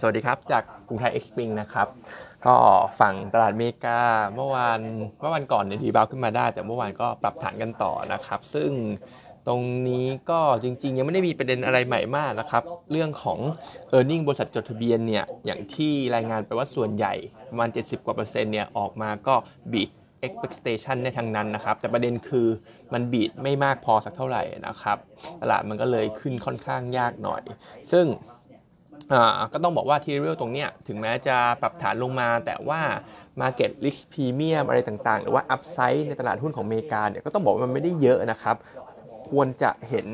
สวัสดีครับ จากกรุงไทยเอ็กซ์พิงนะครับ ก็ฝั่งตลาดเมกาเมื่อวานเมื่อวันก่อนเนี่ยดีบาวขึ้นมาได้ แต่เมื่อวานก็ปรับฐานกันต่อนะครับ ซึ่งตรงนี้ก็จริง ๆ ยังไม่ได้มีประเด็นอะไรใหม่มากนะครับ เรื่องของ e a r n i n g บริษัทจดทะเบียนเนี่ยอย่างที่รายงานไปว่าส่วนใหญ่ประมาณ 70 กว่าเปอร์เซ็นต์เนี่ยออกมาก็บีท expectation ในทางนั้นนะครับ แต่ประเด็นคือมันบีดไม่มากพอสักเท่าไหร่นะครับ ตลาดมันก็เลยขึ้นค่อนข้างยากหน่อย ซึ่ง ก็ต้องบอกว่าทีเรียลตรงเนี้ยถึงแม้จะปรับฐานลงมา แต่ว่า Market Risk Premium อะไรต่างๆ หรือว่า Upside ในตลาดหุ้นของอเมริกาเนี่ยก็ต้องบอกว่ามันไม่ได้เยอะนะครับ ควรจะเห็น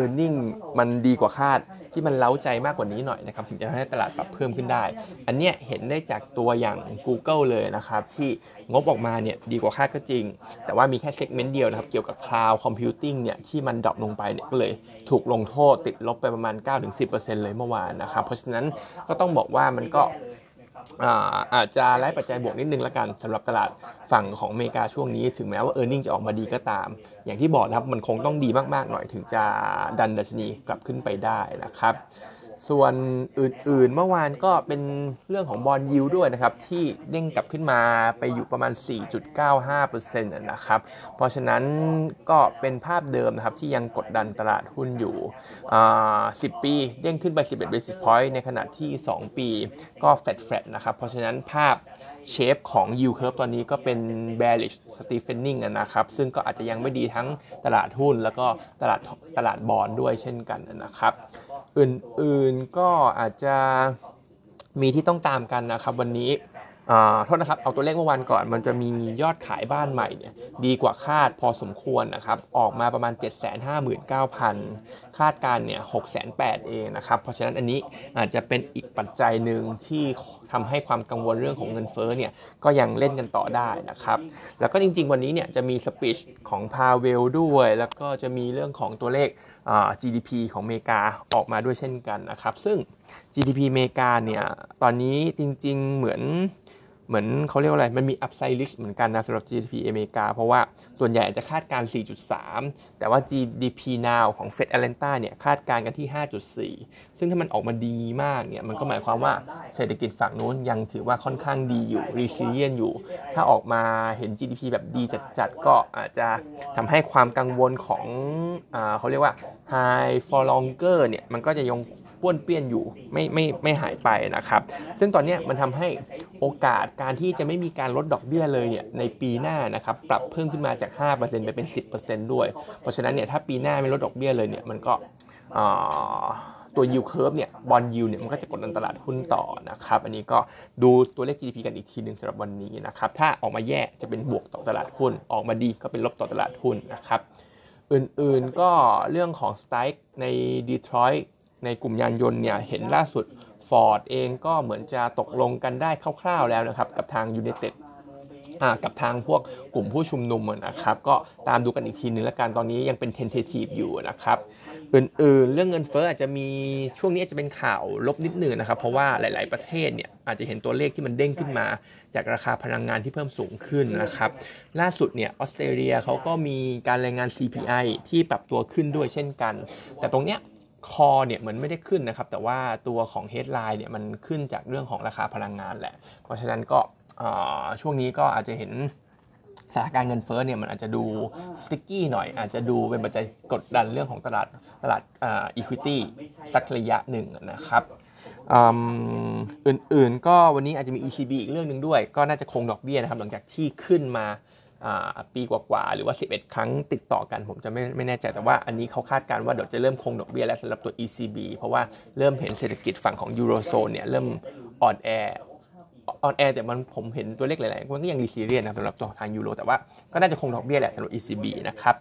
e a r n i n g มันดีกว่าคาด ที่มันเล้าใจมากกว่านี้หน่อยนะครับถึงจะให้ตลาดปรับเพิ่มขึ้นได้ อันเนี้ยเห็นได้จากตัวอย่าง Google เลยนะครับ ที่งบออกมาเนี่ยดีกว่าคาดก็จริง แต่ว่ามีแค่เซกเมนต์เดียวนะครับ เกี่ยวกับ Cloud Computing เนี่ยที่มันดรอปลงไปเนี่ยก็เลยถูกลงโทษติดลบไปประมาณ 9-10%เลยเมื่อวานนะครับเพราะฉะนั้นก็ต้องบอกว่ามันก็ อาจจะไล่ปัจจัยบวกนิดนึงละกันสำหรับตลาดฝั่งของอเมริกาช่วงนี้ถึงแม้ว่า e a r n i n g จะออกมาดีก็ตาม อย่างที่บอกนะครับมันคงต้องดีมากๆหน่อยถึงจะดันดัชนีกลับขึ้นไปได้นะครับ ส่วนอื่นๆ เมื่อวานก็เป็นเรื่องของบอลยิวด้วยนะครับ ที่เด้งกลับขึ้นมาไปอยู่ประมาณ 4.95%นะครับ เพราะฉะนั้นก็เป็นภาพเดิมนะครับ ที่ยังกดดันตลาดหุ้นอยู่ 10 ปีเด้งขึ้นไป 11 basis point ในขณะที่ 2 ปีก็แฟดแฟดนะครับ เพราะฉะนั้นภาพเชฟของ yield curve ตอนนี้ก็เป็น bearish steepening นะครับ ซึ่งก็อาจจะยังไม่ดีทั้งตลาดหุ้น แล้วก็ตลาดตลาดบอลด้วยเช่นกันนะครับ อื่นๆก็อาจจะมีที่ต้องตามกันนะครับวันนี้โทษนะครับเอาตัวเลขเมื่อวานก่อนมันจะมียอดขายบ้านใหม่เนี่ยดีกว่าคาดพอสมควรนะครับออกมาประมาณ 759,000 คาดการเนี่ย608,000เองนะครับเพราะฉะนั้นอันนี้อาจจะเป็นอีกปัจจัยหนึ่งที่ทำให้ความกังวลเรื่องของเงินเฟ้อเนี่ยก็ยังเล่นกันต่อได้นะครับ แล้วก็จริง ๆ วันนี้เนี่ยจะมีสปิชของพาเวลด้วย แล้วก็จะมีเรื่องของตัวเลข GDP ของอเมริกาออกมาด้วยเช่นกันนะครับ ซึ่ง GDP อเมริกาเนี่ยตอนนี้จริง ๆ เหมือน เหมือนเขาเรียกว่าอะไร มันมี upside risk เหมือนกันนะสำหรับ GDP อเมริกา เพราะว่าส่วนใหญ่จะคาดการ 4.3 แต่ว่า GDP now ของ Fed Atlanta เนี่ยคาดการกันที่ 5.4 ซึ่งถ้ามันออกมาดีมากเนี่ยมันก็หมายความว่าเศรษฐกิจฝั่งนู้นยังถือว่าค่อนข้างดีอยู่ resilient อยู่ ถ้าออกมาเห็น GDP แบบดีจัดๆ ก็อาจจะทำให้ความกังวลของอเขาเรียกว่า high for longer เนี่ยมันก็จะยัง ป้วนเปี้ยนอยู่ไม่ไม่ไม่หายไปนะครับ ซึ่งตอนนี้มันทำให้โอกาสการที่จะไม่มีการลดดอกเบี้ยเลยเนี่ยในปีหน้านะครับปรับเพิ่มขึ้นมาจาก 5%ไปเป็น 10%ด้วย เพราะฉะนั้นเนี่ยถ้าปีหน้าไม่ลดดอกเบี้ยเลยเนี่ยมันก็ตัวยิวเคิร์ฟเนี่ยบอลยิวเนี่ยมันก็จะกดดันตลาดหุ้นต่อนะครับ อันนี้ก็ดูตัวเลข GDP กันอีกทีหนึ่งสำหรับวันนี้นะครับ ถ้าออกมาแย่จะเป็นบวกต่อตลาดหุ้น ออกมาดีก็เป็นลบต่อตลาดหุ้นนะครับ อื่นๆก็เรื่องของสไตล์ในดีทรอยต์ ในกลุ่มยานยนต์เนี่ยเห็นล่าสุด Ford เองก็เหมือนจะตกลงกันได้คร่าวๆแล้วนะครับ กับทาง United กับทางพวกกลุ่มผู้ชุมนุมนะครับ ก็ตามดูกันอีกทีนึงแล้วกันตอนนี้ยังเป็น tentative อยู่นะครับอื่นๆเรื่องเงินเฟ้ออาจจะมีช่วงนี้จะเป็นข่าวลบนิดหนึ่งนะครับ เพราะว่าหลาย ๆประเทศเนี่ยอาจจะเห็นตัวเลขที่มันเด้งขึ้นมา จากราคาพลังงานที่เพิ่มสูงขึ้นนะครับ ล่าสุดเนี่ยออสเตรเลียเขาก็มีการรายงาน CPI ที่ปรับตัวขึ้นด้วยเช่นกัน แต่ตรงเนี้ย core เนี่ยเหมือนไม่ได้ขึ้นนะครับ แต่ว่าตัวของ headline เนี่ยมันขึ้นจากเรื่องของราคาพลังงานแหละ เพราะฉะนั้นก็ช่วงนี้ก็อาจจะเห็นสถานการณ์เงินเฟ้อเนี่ยมันอาจจะดู sticky หน่อย อาจจะดูเป็นปัจจัยกดดันเรื่องของตลาดตลาด equity สักระยะหนึ่งนะครับอื่นๆก็วันนี้อาจจะมี ECB อีกเรื่องหนึ่งด้วย ก็น่าจะคงดอกเบี้ยนะครับ หลังจากที่ขึ้นมา ปีกว่าๆหรือว่า 11 ครั้งติดต่อกันผมจะไม่ไม่แน่ใจแต่ว่าอันนี้เขาคาดการณ์ว่าเดี๋ยวจะเริ่มคงดอกเบี้ยแล้วสำหรับตัว ECB เพราะว่าเริ่มเห็นเศรษฐกิจฝั่งของยูโรโซนเนี่ยเริ่มอ่อนแออ่อนแอแต่มันผมเห็นตัวเลขหลายๆมันก็ยัง resilient นะสำหรับตัวทางยูโรแต่ว่าก็น่าจะคงดอกเบี้ยแหละสำหรับ ECB นะครับ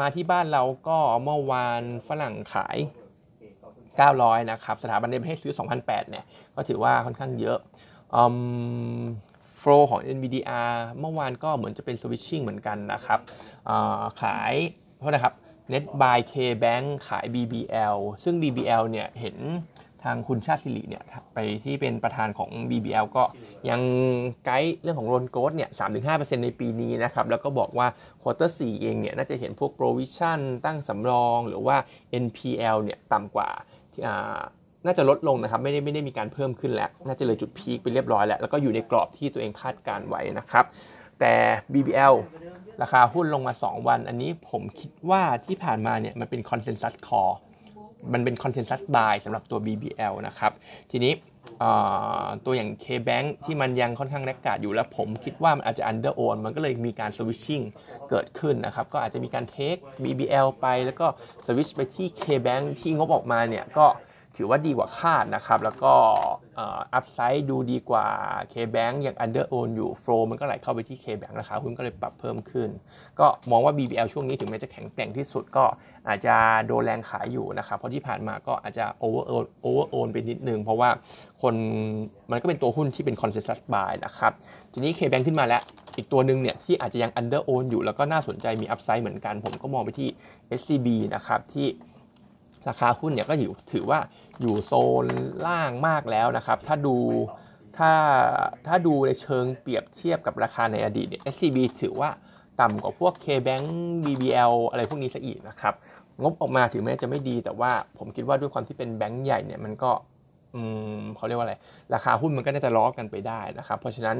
มาที่บ้านเราก็เมื่อวานฝรั่งขาย 900 นะครับ สถาบันในประเทศซื้อ 2,008เนี่ยก็ถือว่าค่อนข้างเยอะ โฟลของ NVDR เมื่อวานก็เหมือนจะเป็นสวิตชิ่งเหมือนกันนะครับขายเพราะนะครับ Net buy K Bank ขาย BBL ซึ่ง BBL เนี่ยเห็นทางคุณชาติสิริเนี่ยไปที่เป็นประธานของ BBL ก็ยังไกด์เรื่องของ loan growth เนี่ย3-5%ในปีนี้นะครับ แล้วก็บอกว่า quarter 4เองเนี่ยน่าจะเห็นพวก provision ตั้งสำรองหรือว่า NPL เนี่ยต่ำกว่า น่าจะลดลงนะครับไม่ได้ไม่ได้มีการเพิ่มขึ้นแล้ว น่าจะเลยจุด peak ไปเรียบร้อยแล้ว แล้วก็อยู่ในกรอบที่ตัวเองคาดการณ์ไว้นะครับ แต่ BBL ราคาหุ้นลงมา 2 วัน อันนี้ผมคิดว่าที่ผ่านมาเนี่ยมันเป็น consensus call มันเป็น consensus buy สำหรับตัว BBL นะครับ ทีนี้ตัวอย่าง K-Bank ที่มันยังค่อนข้างแรกกาดอยู่แล้วผมคิดว่ามันอาจจะ under own มันก็เลยมีการ switching เกิดขึ้นนะครับ ก็อาจจะมีการ take BBL ไปแล้วก็ switch ไปที่ K-Bank ที่งบออกมาเนี่ยก็ ถือว่าดีกว่าคาดนะครับ แล้วก็อัพไซด์ดูดีกว่า K-Bank ยัง under own อยู่ flow มันก็ไหลเข้าไปที่ K-Bank ราคาหุ้นก็เลยปรับเพิ่มขึ้น ก็มองว่า BBL ช่วงนี้ถึงแม้จะแข็งแกร่งที่สุดก็อาจจะโดนแรงขายอยู่นะครับ เพราะที่ผ่านมาก็อาจจะ over over own ไปนิดนึง เพราะว่าคนมันก็เป็นตัวหุ้นที่เป็น consensus buy นะครับ ทีนี้ K-Bank ขึ้นมาแล้ว อีกตัวหนึ่งเนี่ยที่อาจจะยัง under own อยู่แล้วก็น่าสนใจมี upside เหมือนกัน ผมก็มองไปที่ SCB นะครับที่ ราคาหุ้นเนี่ยก็อยู่ถือว่าอยู่โซนล่างมากแล้วนะครับ ถ้าดูถ้าถ้าดูในเชิงเปรียบเทียบกับราคาในอดีตเนี่ย SCB ถือว่าต่ำกว่าพวก KBank BBL อะไรพวกนี้ซะอีกนะครับ งบออกมาถึงแม้จะไม่ดีแต่ว่าผมคิดว่าด้วยความที่เป็นแบงก์ใหญ่เนี่ยมันก็เขาเรียกว่าอะไร ราคาหุ้นมันก็น่าจะล้อกันไปได้นะครับ เพราะฉะนั้น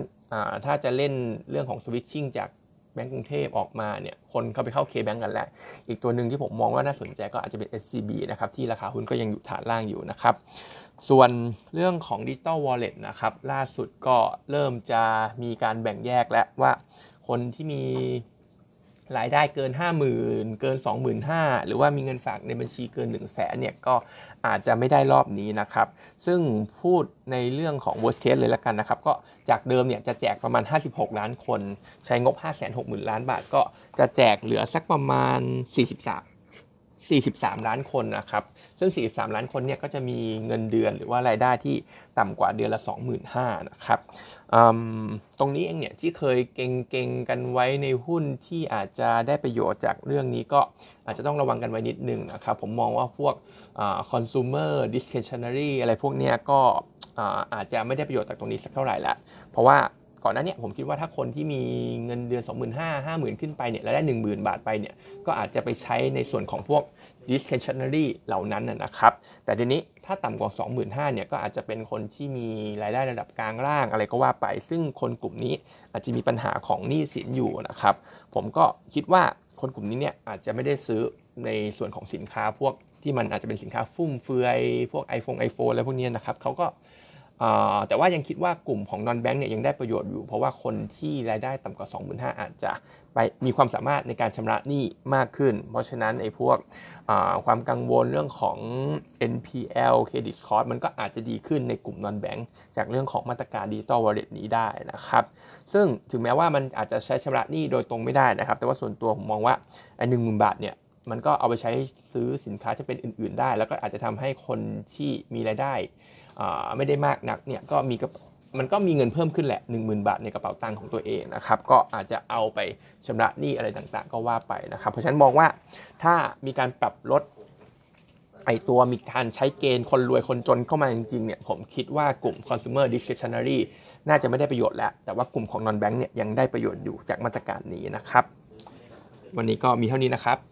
ถ้าจะเล่นเรื่องของสวิตชิ่งจาก งก์กรุงเทพออกมาเนี่ยคนเข้าไปเข้า K-Bank กันแล้ว อีกตัวหนึ่งที่ผมมองว่าน่าสนใจก็อาจจะเป็น SCB นะครับที่ราคาหุ้นก็ยังอยู่ฐานล่างอยู่นะครับส่วนเรื่องของดิจิตอลวอลเล็ตนะครับล่าสุดก็เริ่มจะมีการแบ่งแยกแล้วว่าคนที่มี รายได้เกิน 50,000 เกิน 25,000 หรือว่ามีเงินฝากในบัญชีเกิน 1 0 0 0 0แสนเนี่ยก็อาจจะไม่ได้รอบนี้นะครับ ซึ่งพูดในเรื่องของ worst case เลยละกันนะครับ ก็จากเดิมเนี่ยจะแจกประมาณ 56 ล้านคน ใช้งบ 560,000 ล้านบาท ก็จะแจกเหลือสักประมาณ 43 43 ล้านคนนะครับ ซึ่ง 43 ล้านคนเนี่ยก็จะมีเงินเดือนหรือว่ารายได้ที่ต่ำกว่าเดือนละ 25,000นะครับ ตรงนี้เองเนี่ยที่เคยเก่งๆกันไว้ในหุ้นที่อาจจะได้ประโยชน์จากเรื่องนี้ก็อาจจะต้องระวังกันไว้นิดนึงนะครับ ผมมองว่าพวก consumer discretionary อะไรพวกนี้ก็อาจจะไม่ได้ประโยชน์จากตรงนี้สักเท่าไหร่ละเพราะว่า ก่อนหน้านี้ผมคิดว่าถ้าคนที่มีเงินเดือน 25,000 50,000 ขึ้นไปเนี่ยแล้วได้ 10,000 บาทไปเนี่ยก็อาจจะไปใช้ในส่วนของพวก discretionary เหล่านั้นนะครับ แต่เดี๋ยวนี้ถ้าต่ำกว่า 25,000เนี่ยก็อาจจะเป็นคนที่มีรายได้ระดับกลางล่างอะไรก็ว่าไป ซึ่งคนกลุ่มนี้อาจจะมีปัญหาของหนี้สินอยู่นะครับ ผมก็คิดว่าคนกลุ่มนี้เนี่ยอาจจะไม่ได้ซื้อในส่วนของสินค้าพวกที่มันอาจจะเป็นสินค้าฟุ่มเฟือยพวก iPhone iPhone อะไรพวกนี้นะครับเขาก็ แต่ว่ายังคิดว่ากลุ่มของนอนแบงค์เนี่ยยังได้ประโยชน์อยู่ เพราะว่าคนที่รายได้ต่ำกว่า 25,000อาจจะไปมีความสามารถในการชำระหนี้มากขึ้น เพราะฉะนั้นไอ้พวกความกังวลเรื่องของ NPL Credit Cost มันก็อาจจะดีขึ้นในกลุ่มนอนแบงค์จากเรื่องของมาตรการดิจิตอลวอลเล็ตนี้ได้นะครับ ซึ่งถึงแม้ว่ามันอาจจะใช้ชำระหนี้โดยตรงไม่ได้นะครับ แต่ว่าส่วนตัวผมมองว่าไอ้หนึ่งหมื่นบาทเนี่ยมันก็เอาไปใช้ซื้อสินค้าจะเป็นอื่น ๆ ได้ แล้วก็อาจจะทำให้คนที่มีรายได้ ไม่ได้มากนักเนี่ยก็มีมันก็มีเงินเพิ่มขึ้นแหละ 10,000 บาทในกระเป๋าตังค์ของตัวเองนะครับก็อาจจะเอาไปชำระหนี้อะไรต่างๆ ก็ว่าไปนะครับเพราะฉะนั้นมองว่าถ้ามีการปรับลดไอตัวมีการใช้เกณฑ์คนรวยคนจนเข้ามาจริงๆเนี่ยผมคิดว่ากลุ่ม consumer discretionary น่าจะไม่ได้ประโยชน์แล้ว แต่ว่ากลุ่มของ non bank เนี่ยยังได้ประโยชน์อยู่จากมาตรการนี้นะครับ วันนี้ก็มีเท่านี้นะครับ